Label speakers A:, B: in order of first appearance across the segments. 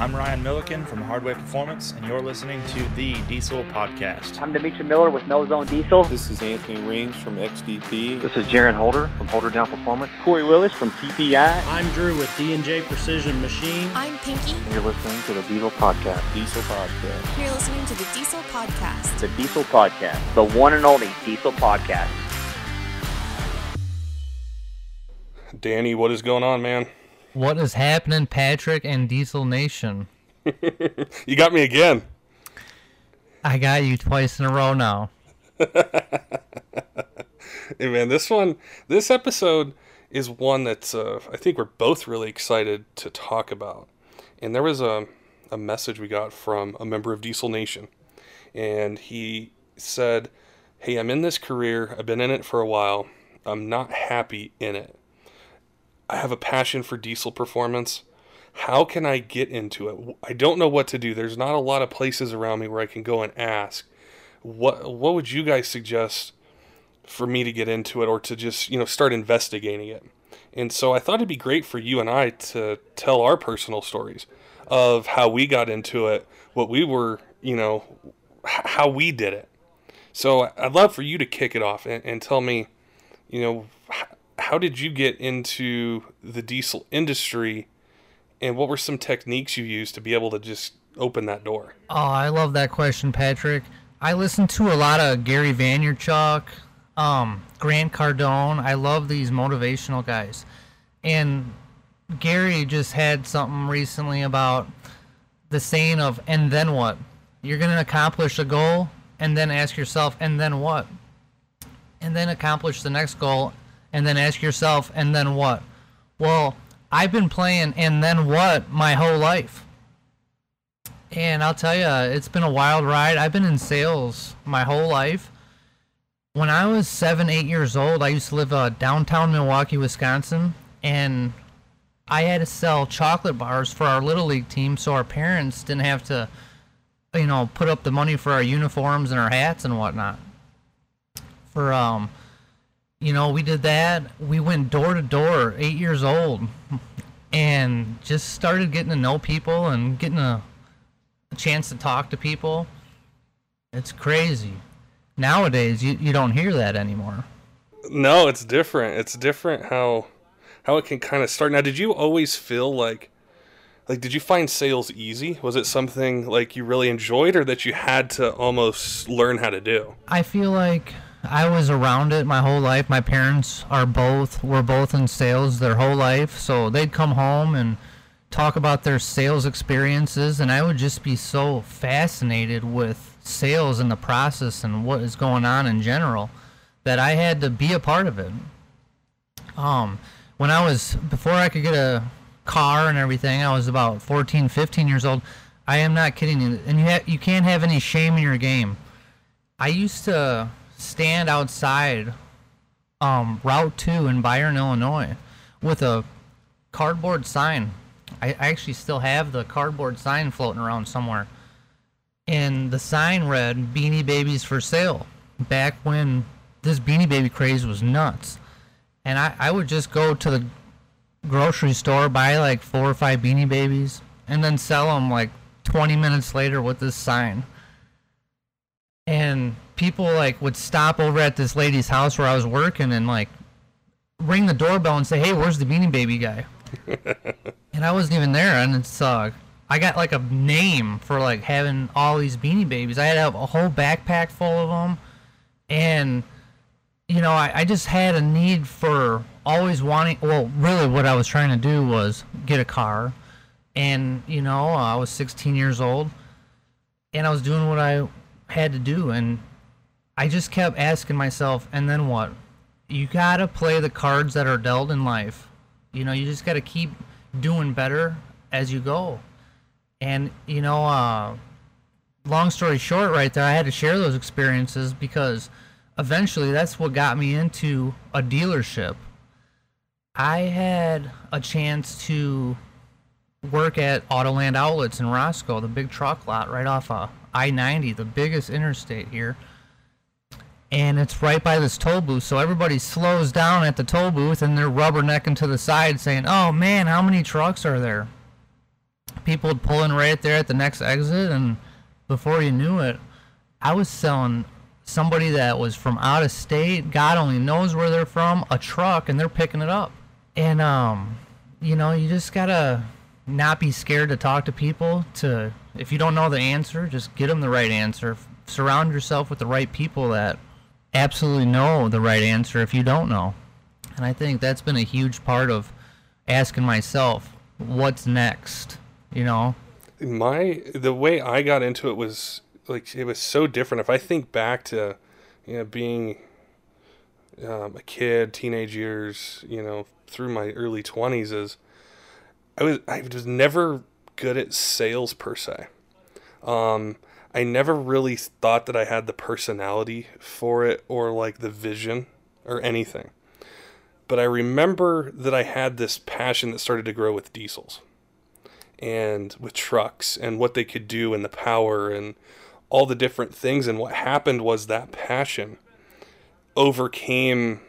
A: I'm Ryan Milliken from Hardway Performance, and you're listening to the Diesel Podcast.
B: I'm Demetri Miller with No Zone Diesel.
C: This is Anthony Rings from XDP.
D: This is Jaron Holder from Holder Down Performance.
B: Corey Willis from TPI.
E: I'm Drew with D&J Precision Machine.
F: I'm Pinky.
D: And you're listening to the Diesel Podcast.
C: Diesel Podcast.
F: You're listening to the Diesel Podcast.
B: The Diesel Podcast. The one and only Diesel Podcast.
C: Danny, what is going on, man?
G: What is happening, Patrick and Diesel Nation?
C: you got me again.
G: I got you twice in a row now.
C: hey, man, this one, this episode is one that's uh, I think we're both really excited to talk about. And there was a, a message we got from a member of Diesel Nation, and he said, Hey, I'm in this career, I've been in it for a while, I'm not happy in it. I have a passion for diesel performance. How can I get into it? I don't know what to do. There's not a lot of places around me where I can go and ask. What what would you guys suggest for me to get into it or to just, you know, start investigating it? And so I thought it'd be great for you and I to tell our personal stories of how we got into it, what we were, you know, how we did it. So I'd love for you to kick it off and, and tell me, you know, how did you get into the diesel industry and what were some techniques you used to be able to just open that door?
G: Oh, I love that question, Patrick. I listen to a lot of Gary Vaynerchuk, um, Grant Cardone. I love these motivational guys. And Gary just had something recently about the saying of, and then what? You're going to accomplish a goal and then ask yourself, and then what? And then accomplish the next goal and then ask yourself, and then what? Well, I've been playing and then what my whole life. And I'll tell you, it's been a wild ride. I've been in sales my whole life. When I was seven, eight years old, I used to live uh, downtown Milwaukee, Wisconsin, and I had to sell chocolate bars for our little league team, so our parents didn't have to, you know, put up the money for our uniforms and our hats and whatnot. For um, you know, we did that. We went door to door, eight years old, and just started getting to know people and getting a, a chance to talk to people. It's crazy. Nowadays, you, you don't hear that anymore.
C: No, it's different. It's different how how it can kind of start. Now, did you always feel like like did you find sales easy? Was it something like you really enjoyed or that you had to almost learn how to do?
G: I feel like I was around it my whole life. My parents are both were both in sales their whole life, so they'd come home and talk about their sales experiences and I would just be so fascinated with sales and the process and what is going on in general that I had to be a part of it. Um when I was before I could get a car and everything, I was about 14, 15 years old. I am not kidding you. And you ha- you can't have any shame in your game. I used to stand outside um, Route 2 in Byron, Illinois with a cardboard sign. I, actually still have the cardboard sign floating around somewhere. And the sign read Beanie Babies for sale back when this Beanie Baby craze was nuts. And I, I would just go to the grocery store, buy like four or five Beanie Babies, and then sell them like 20 minutes later with this sign. And people like would stop over at this lady's house where I was working and like ring the doorbell and say, "Hey, where's the Beanie Baby guy?" and I wasn't even there, and it's uh, I got like a name for like having all these Beanie Babies. I had a whole backpack full of them, and you know, I, I just had a need for always wanting. Well, really, what I was trying to do was get a car, and you know, I was 16 years old, and I was doing what I had to do, and I just kept asking myself, and then what? You gotta play the cards that are dealt in life. You know, you just gotta keep doing better as you go. And, you know, uh, long story short, right there, I had to share those experiences because eventually that's what got me into a dealership. I had a chance to work at Autoland Outlets in Roscoe, the big truck lot right off of I 90, the biggest interstate here and it's right by this toll booth. So everybody slows down at the toll booth and they're rubbernecking to the side saying, "Oh man, how many trucks are there?" people would pull in right there at the next exit, and before you knew it, I was selling somebody that was from out of state. God only knows where they're from. A truck, and they're picking it up. And um, you know, you just gotta not be scared to talk to people. To if you don't know the answer, just get them the right answer. Surround yourself with the right people that absolutely know the right answer if you don't know. And I think that's been a huge part of asking myself, what's next? You know?
C: my the way I got into it was like it was so different. If I think back to you know being um, a kid, teenage years, you know, through my early twenties, is I was I was never good at sales per se. Um, I never really thought that I had the personality for it or like the vision or anything. But I remember that I had this passion that started to grow with diesels and with trucks and what they could do and the power and all the different things. And what happened was that passion overcame,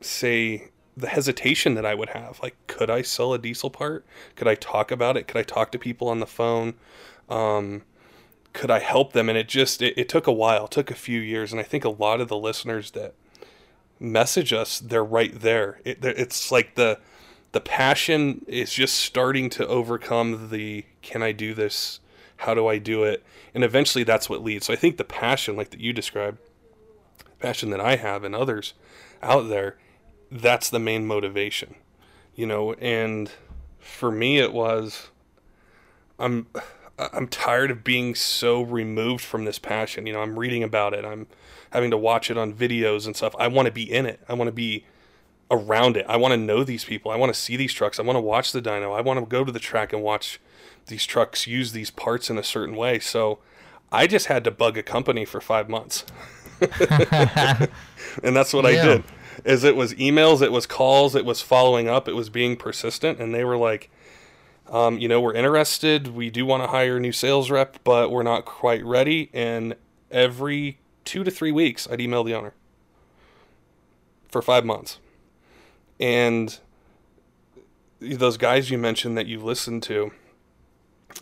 C: say, the hesitation that I would have. Like, could I sell a diesel part? Could I talk about it? Could I talk to people on the phone? Um, could I help them? And it just, it, it took a while, took a few years. And I think a lot of the listeners that message us, they're right there. It, it's like the, the passion is just starting to overcome the can I do this? How do I do it? And eventually that's what leads. So I think the passion, like that you described, passion that I have and others out there, that's the main motivation. You know, and for me it was I'm I'm tired of being so removed from this passion. You know, I'm reading about it. I'm having to watch it on videos and stuff. I want to be in it. I want to be around it. I want to know these people. I want to see these trucks. I want to watch the dyno. I want to go to the track and watch these trucks use these parts in a certain way. So I just had to bug a company for five months. and that's what yeah. I did. Is it was emails, it was calls, it was following up, it was being persistent, and they were like, um, you know, we're interested. We do want to hire a new sales rep, but we're not quite ready. And every two to three weeks, I'd email the owner for five months and those guys you mentioned that you've listened to,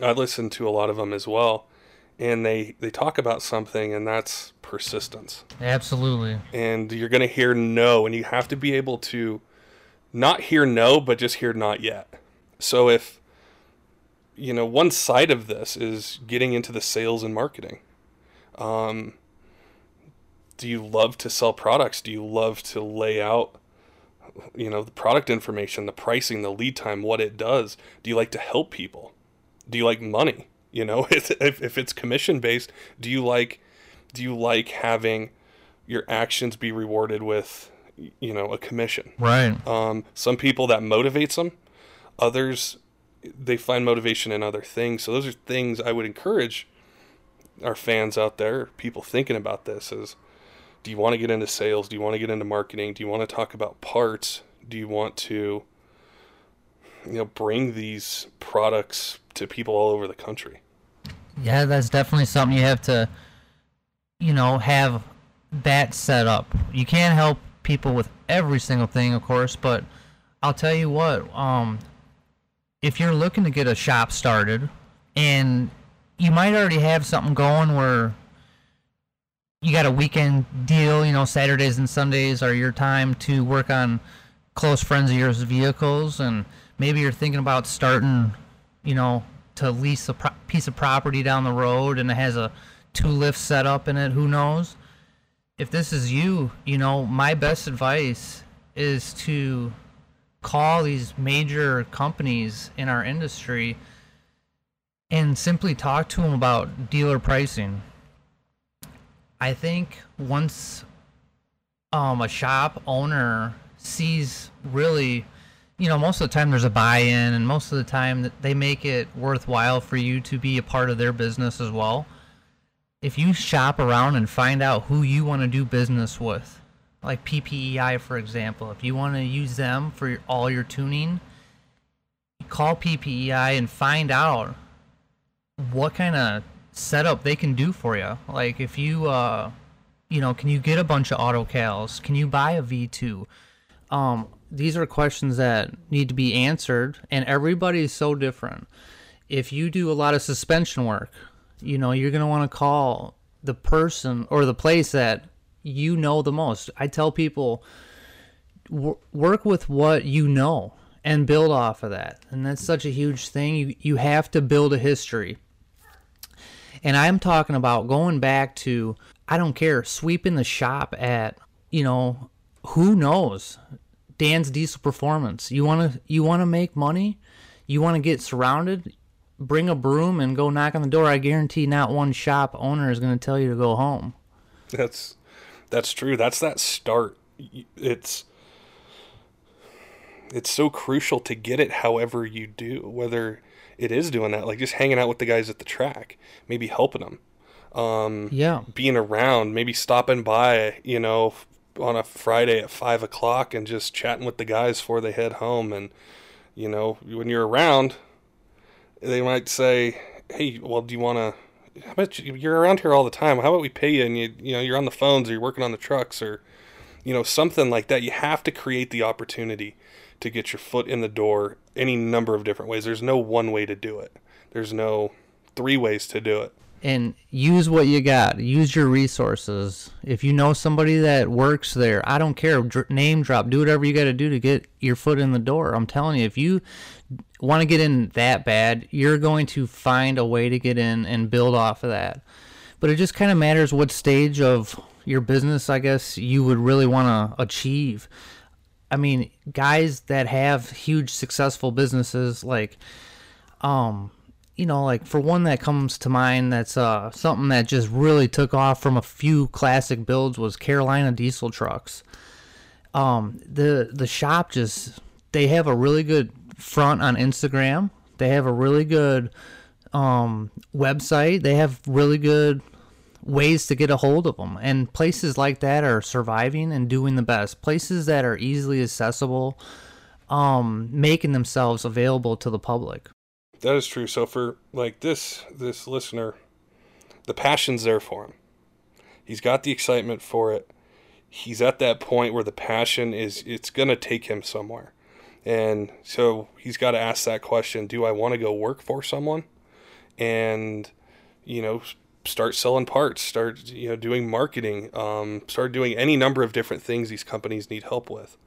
C: I listened to a lot of them as well, and they they talk about something, and that's persistence.
G: Absolutely.
C: And you're gonna hear no, and you have to be able to not hear no, but just hear not yet. So if you know one side of this is getting into the sales and marketing. Um, do you love to sell products? Do you love to lay out you know the product information the pricing the lead time what it does do you like to help people do you like money you know if, if it's commission based do you like do you like having your actions be rewarded with you know a commission
G: right
C: um, some people that motivates them others they find motivation in other things so those are things i would encourage our fans out there people thinking about this is do you want to get into sales? Do you want to get into marketing? Do you want to talk about parts? Do you want to you know bring these products to people all over the country?
G: Yeah, that's definitely something you have to you know have that set up. You can't help people with every single thing, of course, but I'll tell you what, um if you're looking to get a shop started and you might already have something going where you got a weekend deal, you know, Saturdays and Sundays are your time to work on close friends of yours vehicles and maybe you're thinking about starting, you know, to lease a pro- piece of property down the road and it has a two lift setup in it, who knows? If this is you, you know, my best advice is to call these major companies in our industry and simply talk to them about dealer pricing I think once um, a shop owner sees really, you know, most of the time there's a buy-in, and most of the time they make it worthwhile for you to be a part of their business as well. If you shop around and find out who you want to do business with, like PPEI for example, if you want to use them for your, all your tuning, call PPEI and find out what kind of setup they can do for you. Like if you, uh, you know, can you get a bunch of AutoCals? Can you buy a V2? Um, these are questions that need to be answered, and everybody is so different. if you do a lot of suspension work, you know, you're going to want to call the person or the place that you know the most. I tell people work with what you know and build off of that. And that's such a huge thing. You you have to build a history. And I'm talking about going back to I don't care, sweeping the shop at, you know, who knows? Dan's Diesel Performance. You want to you want to make money? You want to get surrounded? Bring a broom and go knock on the door. I guarantee not one shop owner is going to tell you to go home.
C: That's that's true. That's that start. It's it's so crucial to get it however you do, whether it is doing that, like just hanging out with the guys at the track, maybe helping them, um,
G: Yeah.
C: being around, maybe stopping by, you know, on a Friday at five o'clock and just chatting with the guys before they head home. And, you know, when you're around, they might say, Hey, well, do you want to, how much you're around here all the time. How about we pay you and you, you know, you're on the phones or you're working on the trucks or, you know, something like that. You have to create the opportunity to get your foot in the door any number of different ways. There's no one way to do it. There's no three ways to do it.
G: And use what you got. Use your resources. If you know somebody that works there, I don't care. Dr- name drop. Do whatever you got to do to get your foot in the door. I'm telling you, if you want to get in that bad, you're going to find a way to get in and build off of that. But it just kind of matters what stage of your business, I guess, you would really want to achieve. I mean, guys that have huge successful businesses like um you know like for one that comes to mind that's uh something that just really took off from a few classic builds was Carolina diesel trucks. Um the the shop just they have a really good front on Instagram. They have a really good um website. They have really good ways to get a hold of them and places like that are surviving and doing the best. Places that are easily accessible um making themselves available to the public
C: That is true. So for like this this listener, the passion's there for him. He's got the excitement for it. He's at that point where the passion is it's going to take him somewhere. And so he's got to ask that question, do I want to go work for someone? And you know, start selling parts, start you know doing marketing, um, start doing any number of different things these companies need help with.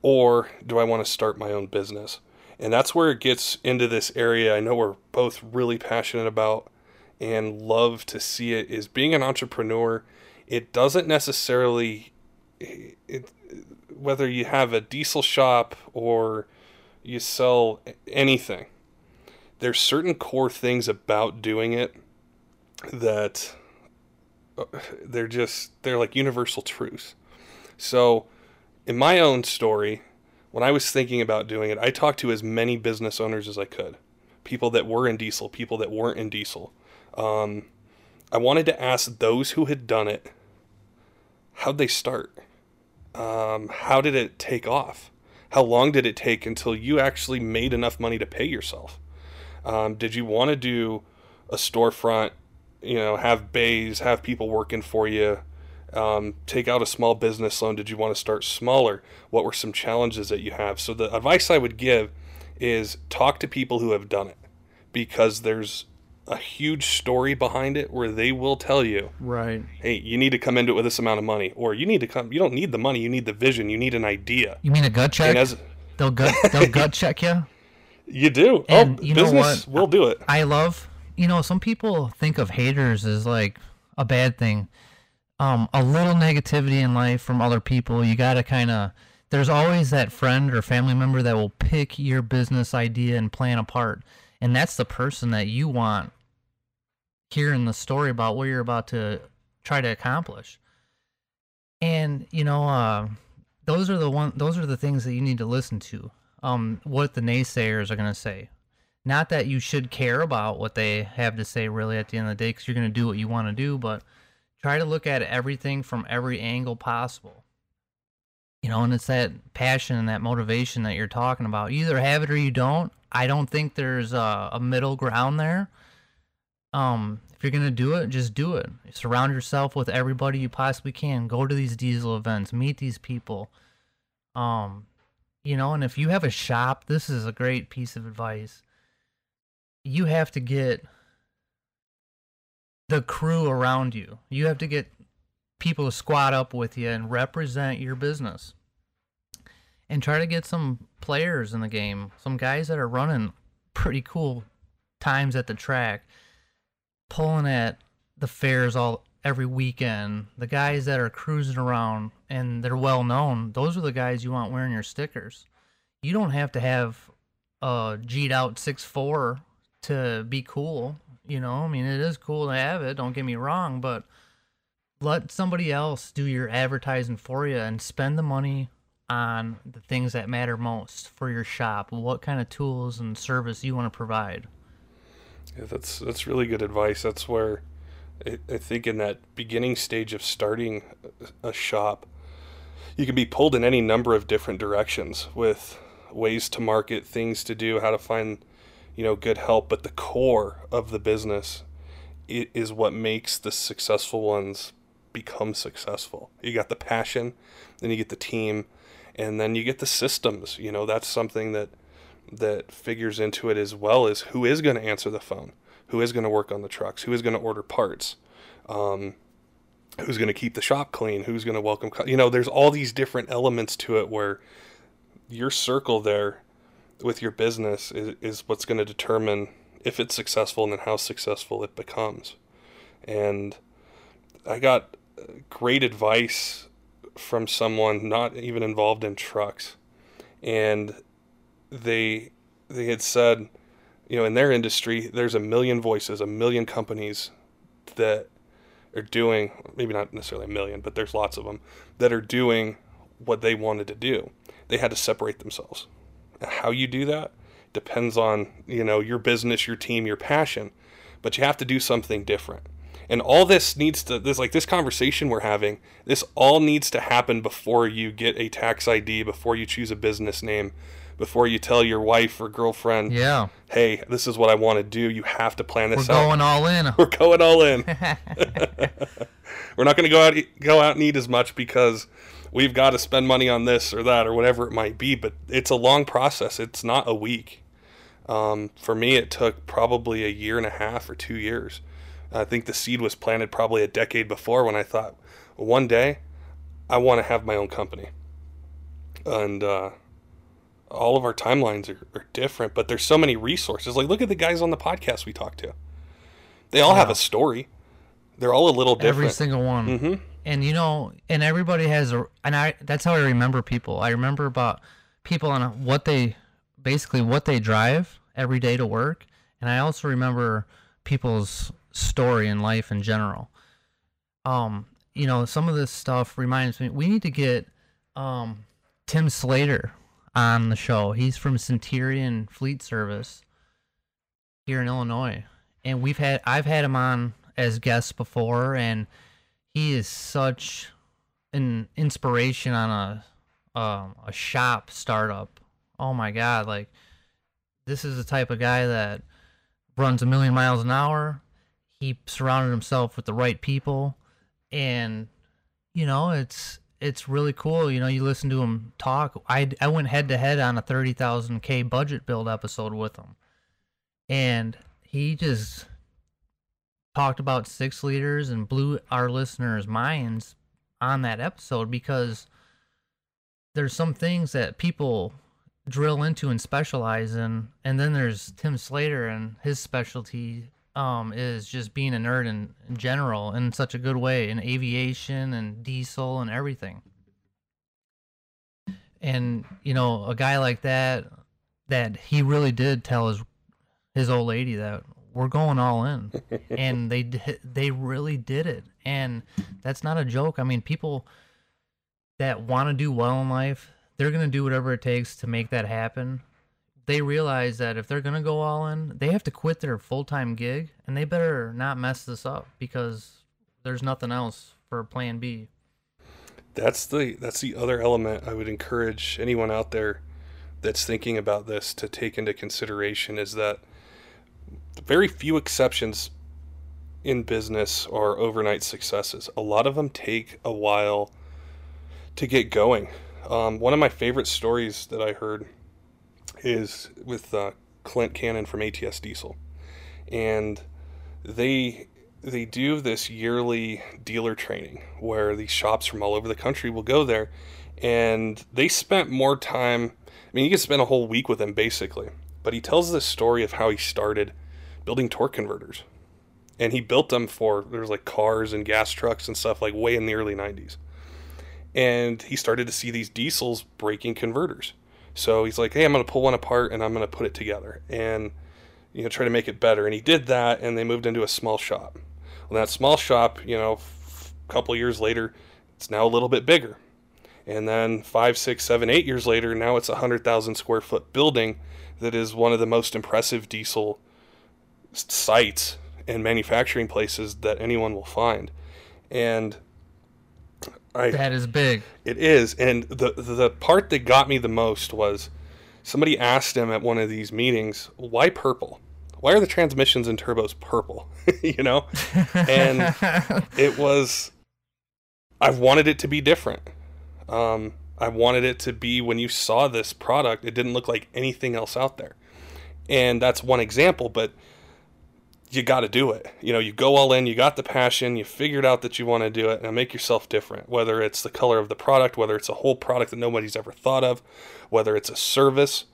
C: Or do I want to start my own business? And that's where it gets into this area I know we're both really passionate about and love to see it is being an entrepreneur. It doesn't necessarily it, whether you have a diesel shop or you sell anything. There's certain core things about doing it that uh, they're just they're like universal truths. So, in my own story, when I was thinking about doing it, I talked to as many business owners as I could, people that were in diesel, people that weren't in diesel. Um, I wanted to ask those who had done it, how'd they start? Um, how did it take off? How long did it take until you actually made enough money to pay yourself? Um, did you want to do a storefront, you know, have bays, have people working for you, um, take out a small business loan? Did you want to start smaller? What were some challenges that you have? So, the advice I would give is talk to people who have done it because there's a huge story behind it where they will tell you,
G: right
C: hey, you need to come into it with this amount of money, or you need to come, you don't need the money, you need the vision, you need an idea.
G: you mean a gut check
C: as
G: they'll gut they'll gut check you
C: you do,
G: And
C: oh,
G: you know
C: business
G: what?
C: will do it.
G: I love, you know, some people think of haters as like a bad thing. Um, a little negativity in life from other people, you got to kind of, there's always that friend or family member that will pick your business idea and plan apart. And that's the person that you want hearing the story about what you're about to try to accomplish. And, you know, uh, those are the one, those are the things that you need to listen to. Um, what the naysayers are going to say not that you should care about what they have to say really at the end of the day because you're going to do what you want to do but try to look at everything from every angle possible. You know and it's that passion and that motivation that you're talking about. You either have it or you don't. I don't think there's a, a middle ground there. Um if you're to do it just do it. Surround yourself with everybody you possibly can. Go to these diesel events. Meet these people. Um you know and if you have a shop this is a great piece of advice. You have to get the crew around you. You have to get people to squat up with you and represent your business. And try to get some players in the game, some guys that are running pretty cool times at the track, pulling at the fairs all every weekend. The guys that are cruising around and they're well known, those are the guys you want wearing your stickers. You don't have to have a G'd out six four to be cool. You know, I mean, it is cool to have it. Don't get me wrong, but let somebody else do your advertising for you and spend the money on the things that matter most for your shop. What kind of tools and service you want to provide.
C: Yeah, that's that's really good advice. That's where I, I think in that beginning stage of starting a a shop, you can be pulled in any number of different directions with ways to market, things to do, how to find, you know, good help. But the core of the business i- is what makes the successful ones become successful. You got the passion, then you get the team, and then you get the systems. You know, that's something that that figures into it as well as who is going to answer the phone, who is going to work on the trucks, who is going to order parts, um, who's going to keep the shop clean, who's going to welcome. You know, there's all these different elements to it where your circle there with your business is, is what's going to determine if it's successful and then how successful it becomes. And I got uh, great advice from someone not even involved in trucks. And they they had said, you know, in their industry, there's a million voices, a million companies that are doing maybe not necessarily a million, but there's lots of them that are doing what they wanted to do. They had to separate themselves. How you do that depends on, you know, your business, your team, your passion, but you have to do something different. And all this needs to this like this conversation we're having, this all needs to happen before you get a tax ID, before you choose a business name, before you tell your wife or girlfriend,
G: Yeah,
C: "Hey, this is what I want to do." You have to plan this we're out.
G: going all in.
C: We're going all in. We're not going to go out go out and eat as much because we've got to spend money on this or that or whatever it might be. But it's a long process. It's not a week. Um, for me, it took probably a year and a half or two years. I think the seed was planted probably a decade before when I thought one day I want to have my own company. And uh, all of our timelines are, are different, but there's so many resources. Like, look at the guys on the podcast we talked to. They all have a story. They're all a little different.
G: Every single one.
C: hmm
G: and you know and everybody has a and i that's how i remember people. I remember about people and what they basically what they drive every day to work and i also remember people's story in life in general. Um you know some of this stuff reminds me we need to get um tim slater on the show. He's from centurion fleet service here in illinois and we've had i've had him on as guests before and he is such an inspiration on a um, a shop startup. Oh my god, like this is the type of guy that runs a million miles an hour. He surrounded himself with the right people and you know, it's it's really cool. You know, you listen to him talk. I I went head to head on a 30,000k budget build episode with him. And he just talked about six liters and blew our listeners' minds on that episode because there's some things that people drill into and specialize in, and then there's Tim Slater and his specialty um, is just being a nerd in, in general in such a good way in aviation and diesel and everything. And you know, a guy like that, that he really did tell his his old lady that we're going all in. And they they really did it. And that's not a joke. I mean people that want to do well in life they're going to do whatever it takes to make that happen. They realize that if they're going to go all in they have to quit their full-time gig and they better not mess this up because there's nothing else for plan b.
C: That's the that's the other element I would encourage anyone out there that's thinking about this to take into consideration is that very few exceptions in business are overnight successes. A lot of them take a while to get going. Um, one of my favorite stories that I heard is with uh, Clint Cannon from ATS Diesel. and they they do this yearly dealer training where these shops from all over the country will go there, and they spent more time. I mean, you can spend a whole week with him basically, but he tells this story of how he started building torque converters, and he built them for there's like cars and gas trucks and stuff like way in the early '90s, and he started to see these diesels breaking converters. So he's like, "Hey, I'm going to pull one apart and I'm going to put it together and you know try to make it better." And he did that, and they moved into a small shop. Well, that small shop, you know, a couple years later, it's now a little bit bigger. And then five, six, seven, eight years later, now it's a hundred thousand square foot building that is one of the most impressive diesel sites and manufacturing places that anyone will find. And I,
G: That is big.
C: it is, and the the part that got me the most was somebody asked him at one of these meetings, "Why purple? Why are the transmissions and turbos purple?" you know, and it was I've wanted it to be different. Um, I wanted it to be when you saw this product, it didn't look like anything else out there, and that's one example, but you got to do it. You know, you go all in, you got the passion, you figured out that you want to do it, and make yourself different. Whether it's the color of the product, whether it's a whole product that nobody's ever thought of, whether it's a service.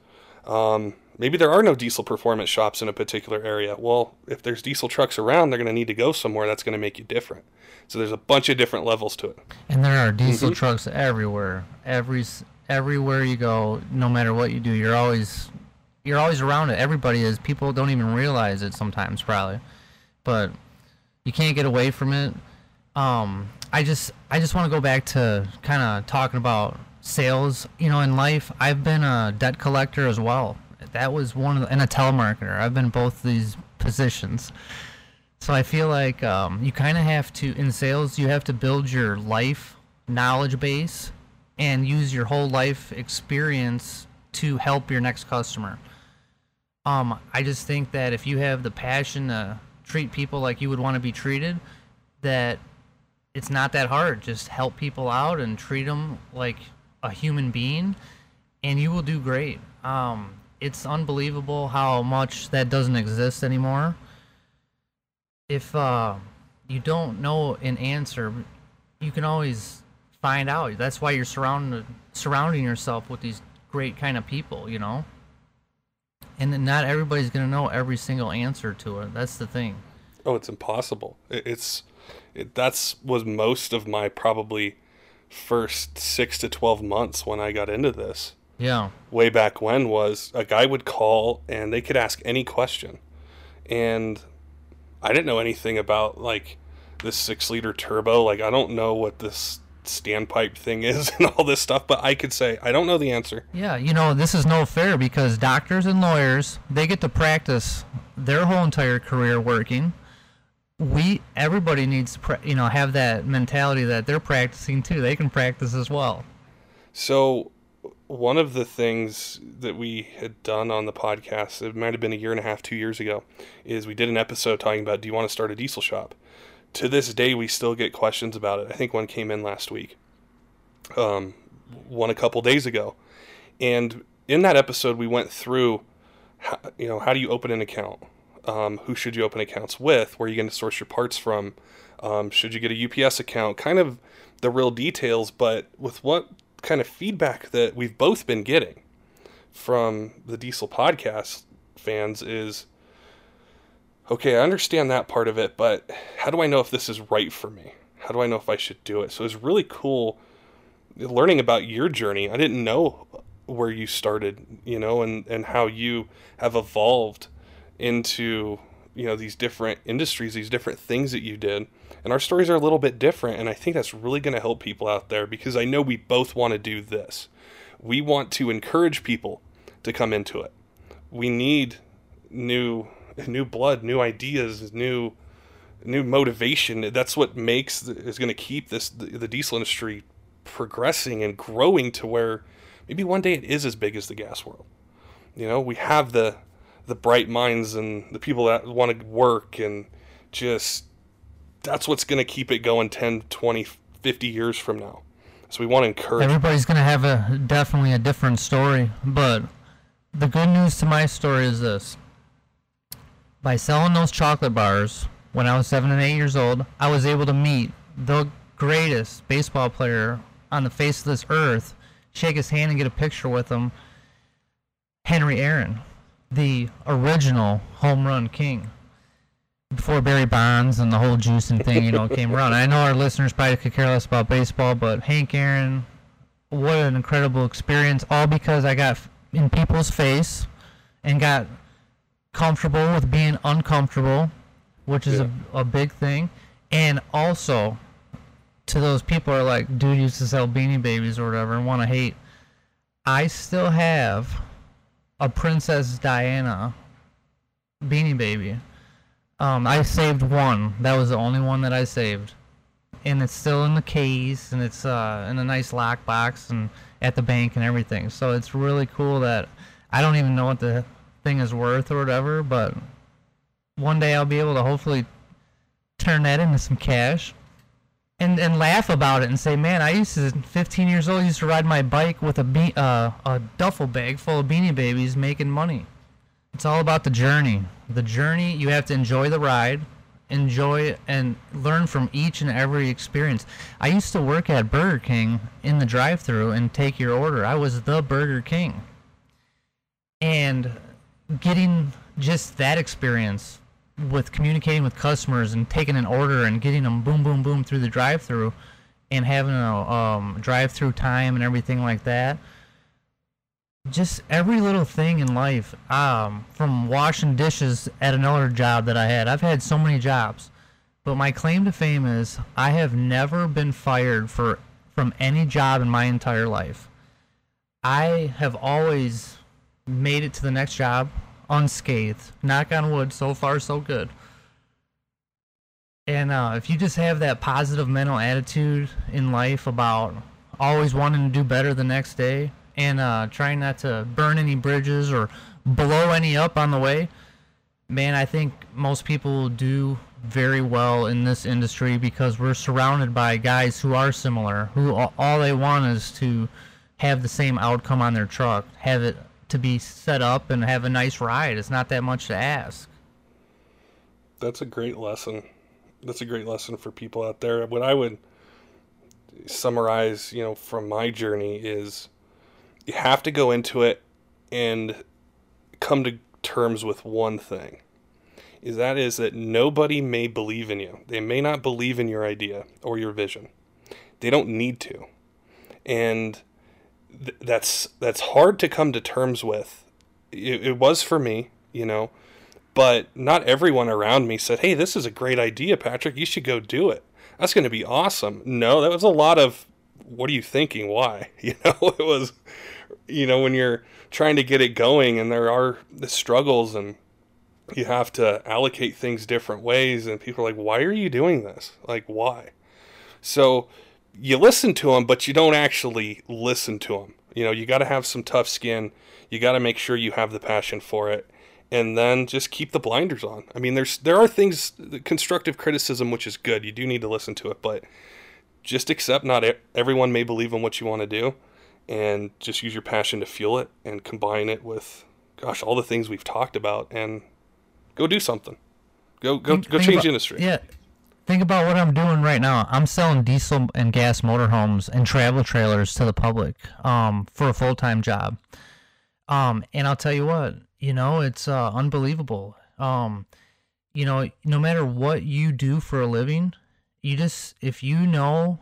C: Um, maybe there are no diesel performance shops in a particular area. Well, if there's diesel trucks around, they're going to need to go somewhere that's going to make you different. So there's a bunch of different levels to it.
G: And there are diesel
C: Mhm.
G: trucks everywhere. Every everywhere you go, no matter what you do, you're always you're always around it. Everybody is. People don't even realize it sometimes, probably, but you can't get away from it. Um, I just I just want to go back to kind of talking about sales. You know, in life, I've been a debt collector as well. That was one of the, and a telemarketer. I've been both these positions. So I feel like um, you kind of have to in sales. You have to build your life knowledge base and use your whole life experience to help your next customer. Um, I just think that if you have the passion to treat people like you would want to be treated, that it's not that hard. Just help people out and treat them like a human being, and you will do great. Um, it's unbelievable how much that doesn't exist anymore if uh, you don't know an answer, you can always find out. That's why you're surrounded surrounding yourself with these great kind of people, you know. And then not everybody's gonna know every single answer to it. That's the thing.
C: Oh, it's impossible. It's it, that's was most of my probably first six to twelve months when I got into this.
G: Yeah.
C: Way back when was a guy would call and they could ask any question, and I didn't know anything about like this six liter turbo. Like I don't know what this standpipe thing is and all this stuff, but I could say I don't know the answer.
G: Yeah, you know, this is no fair because doctors and lawyers, they get to practice their whole entire career working. We everybody needs to, pra- you know, have that mentality that they're practicing too. They can practice as well.
C: So, one of the things that we had done on the podcast, it might have been a year and a half, two years ago, is we did an episode talking about do you want to start a diesel shop? To this day, we still get questions about it. I think one came in last week, um, one a couple days ago. And in that episode, we went through, how, you know, how do you open an account? Um, who should you open accounts with? Where are you going to source your parts from? Um, should you get a UPS account? Kind of the real details, but with what kind of feedback that we've both been getting from the Diesel podcast fans is okay, I understand that part of it, but how do I know if this is right for me? How do I know if I should do it? So it's really cool learning about your journey. I didn't know where you started, you know, and, and how you have evolved into, you know, these different industries, these different things that you did. And our stories are a little bit different. And I think that's really going to help people out there because I know we both want to do this. We want to encourage people to come into it. We need new new blood, new ideas, new new motivation. That's what makes is going to keep this the, diesel industry progressing and growing to where maybe one day it is as big as the gas world. You know, we have the the bright minds and the people that want to work and just that's what's going to keep it going 10, 20, 50 years from now. So we want to encourage
G: Everybody's gonna have a definitely a different story, but the good news to my story is this: by selling those chocolate bars when I was seven and eight years old, I was able to meet the greatest baseball player on the face of this earth, shake his hand and get a picture with him, Henry Aaron, the original home run king. Before Barry Bonds and the whole juicing thing, you know, came around. I know our listeners probably could care less about baseball, but Hank Aaron, what an incredible experience! All because I got in people's face and got comfortable with being uncomfortable, which is a, a big thing. And also, to those people who are like, dude used to sell beanie babies or whatever and want to hate, I still have a Princess Diana beanie baby. Um, I saved one. That was the only one that I saved. And it's still in the case and it's uh, in a nice lockbox and at the bank and everything. So it's really cool that I don't even know what the thing is worth or whatever, but one day I'll be able to hopefully turn that into some cash and and laugh about it and say, man, I used to 15 years old, used to ride my bike with a be- uh, a duffel bag full of beanie babies, making money. It's all about the journey. The journey, you have to enjoy the ride, enjoy and learn from each and every experience. I used to work at Burger King in the drive-through and take your order. I was the Burger King. And getting just that experience with communicating with customers and taking an order and getting them boom boom boom through the drive-through and having a um, drive-through time and everything like that just every little thing in life um, from washing dishes at another job that i had i've had so many jobs but my claim to fame is i have never been fired for from any job in my entire life. I have always made it to the next job unscathed. Knock on wood, so far so good. And uh, if you just have that positive mental attitude in life about always wanting to do better the next day and uh, trying not to burn any bridges or blow any up on the way, man, I think most people do very well in this industry because we're surrounded by guys who are similar, who all they want is to have the same outcome on their truck, have it to be set up and have a nice ride. It's not that much to ask.
C: That's a great lesson. That's a great lesson for people out there. What I would summarize, you know, from my journey is you have to go into it and come to terms with one thing. Is that is that nobody may believe in you. They may not believe in your idea or your vision. They don't need to. And th- that's that's hard to come to terms with. It, it was for me, you know, but not everyone around me said, "Hey, this is a great idea, Patrick. You should go do it. That's going to be awesome." No, that was a lot of, "What are you thinking? Why?" You know, it was, you know, when you're trying to get it going, and there are the struggles and you have to allocate things different ways and people are like why are you doing this like why so you listen to them, but you don't actually listen to them. You know, you got to have some tough skin. You got to make sure you have the passion for it, and then just keep the blinders on. I mean, there's there are things constructive criticism, which is good. You do need to listen to it, but just accept not everyone may believe in what you want to do, and just use your passion to fuel it and combine it with, gosh, all the things we've talked about, and go do something. Go go go change
G: about-
C: industry.
G: Yeah. Think about what I'm doing right now. I'm selling diesel and gas motorhomes and travel trailers to the public um, for a full time job. Um, and I'll tell you what, you know, it's uh, unbelievable. Um, you know, no matter what you do for a living, you just, if you know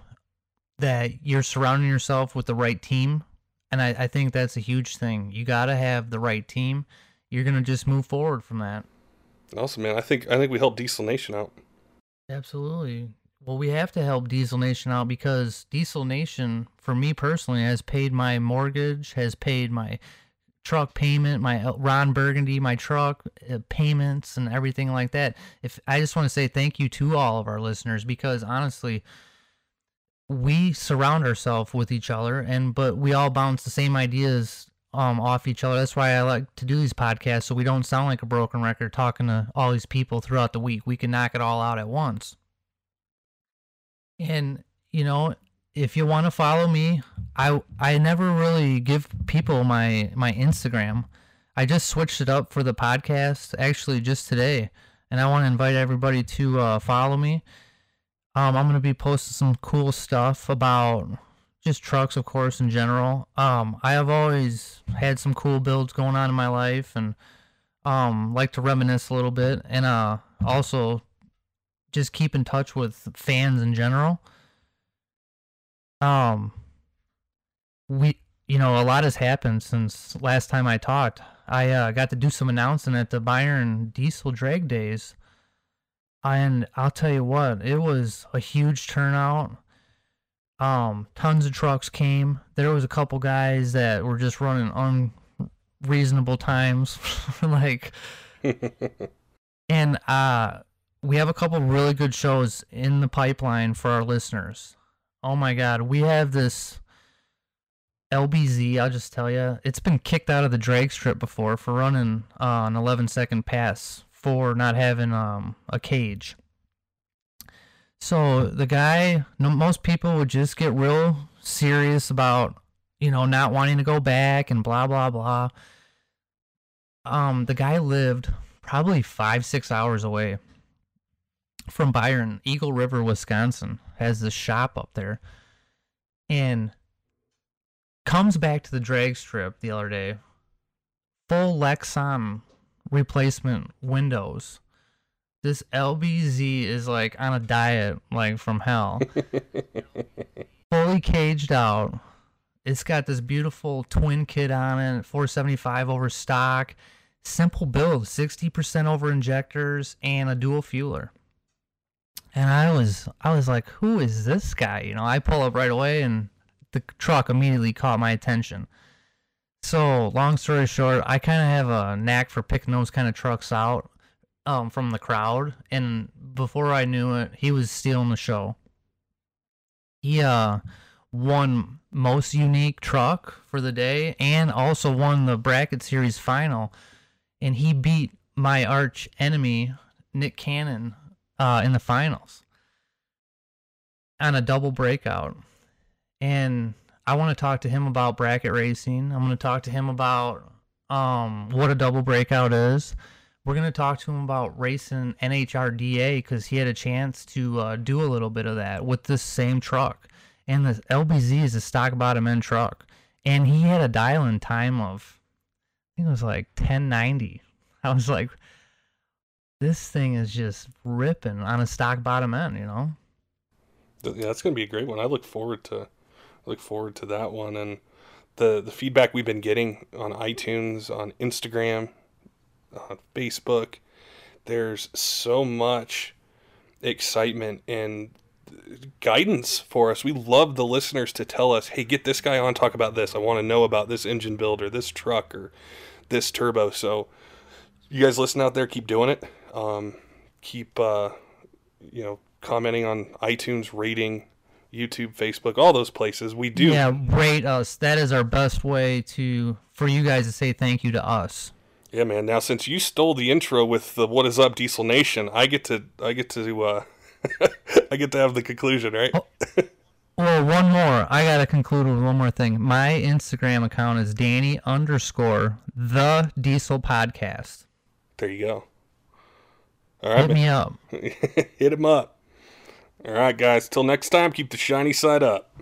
G: that you're surrounding yourself with the right team, and I, I think that's a huge thing. You got to have the right team. You're going to just move forward from that.
C: Awesome, man. I think I think we helped Diesel Nation out.
G: Absolutely. Well, we have to help Diesel Nation out because Diesel Nation, for me personally, has paid my mortgage, has paid my truck payment, my uh, Ron Burgundy, my truck uh, payments, and everything like that. If I just want to say thank you to all of our listeners because honestly, we surround ourselves with each other, and but we all bounce the same ideas um off each other. That's why I like to do these podcasts so we don't sound like a broken record talking to all these people throughout the week. We can knock it all out at once. And you know, if you want to follow me, I I never really give people my my Instagram. I just switched it up for the podcast actually just today, and I want to invite everybody to uh, follow me. Um, I'm gonna be posting some cool stuff about just trucks, of course, in general. Um, I have always had some cool builds going on in my life, and um, like to reminisce a little bit, and uh, also just keep in touch with fans in general. Um, we, you know, a lot has happened since last time I talked. I uh, got to do some announcing at the Byron Diesel Drag Days, and I'll tell you what, it was a huge turnout. Um, tons of trucks came. There was a couple guys that were just running unreasonable times, like, and uh, we have a couple really good shows in the pipeline for our listeners. Oh my God, we have this LBZ. I'll just tell you, it's been kicked out of the drag strip before for running uh, an 11 second pass for not having um, a cage. So the guy, most people would just get real serious about, you know, not wanting to go back and blah blah blah. Um, the guy lived probably five six hours away from Byron, Eagle River, Wisconsin, has this shop up there, and comes back to the drag strip the other day, full Lexan replacement windows this LBZ is like on a diet, like from hell. Fully caged out. It's got this beautiful twin kit on it, 475 over stock. Simple build, 60% over injectors and a dual fueler. And I was I was like, who is this guy? You know, I pull up right away and the truck immediately caught my attention. So, long story short, I kind of have a knack for picking those kind of trucks out um, from the crowd, and before I knew it, he was stealing the show. He uh, won most unique truck for the day, and also won the bracket series final, and he beat my arch enemy Nick Cannon uh, in the finals on a double breakout, and I want to talk to him about bracket racing. I'm going to talk to him about um, what a double breakout is we're going to talk to him about racing NHRDA because he had a chance to uh, do a little bit of that with this same truck. And the LBZ is a stock bottom end truck. And he had a dial in time of, I think it was like 1090. I was like, this thing is just ripping on a stock bottom end, you know?
C: Yeah, that's going to be a great one. I look forward to look forward to that one and the the feedback we've been getting on iTunes, on Instagram, on Facebook. There's so much excitement and guidance for us. We love the listeners to tell us, "Hey, get this guy on, talk about this. I want to know about this engine build or this truck or this turbo." So, you guys listen out there, keep doing it. Um, keep uh, you know commenting on iTunes, rating YouTube, Facebook, all those places. We do.
G: Yeah, rate us. That is our best way to for you guys to say thank you to us.
C: Yeah, man. Now since you stole the intro with the "What is up, Diesel Nation," I get to I get to uh, I get to have the conclusion, right?
G: Oh, well, one more. I gotta conclude with one more thing. My Instagram account is Danny underscore the Diesel Podcast.
C: There you go. All right,
G: hit me up.
C: hit him up. All right, guys. Till next time, keep the shiny side up.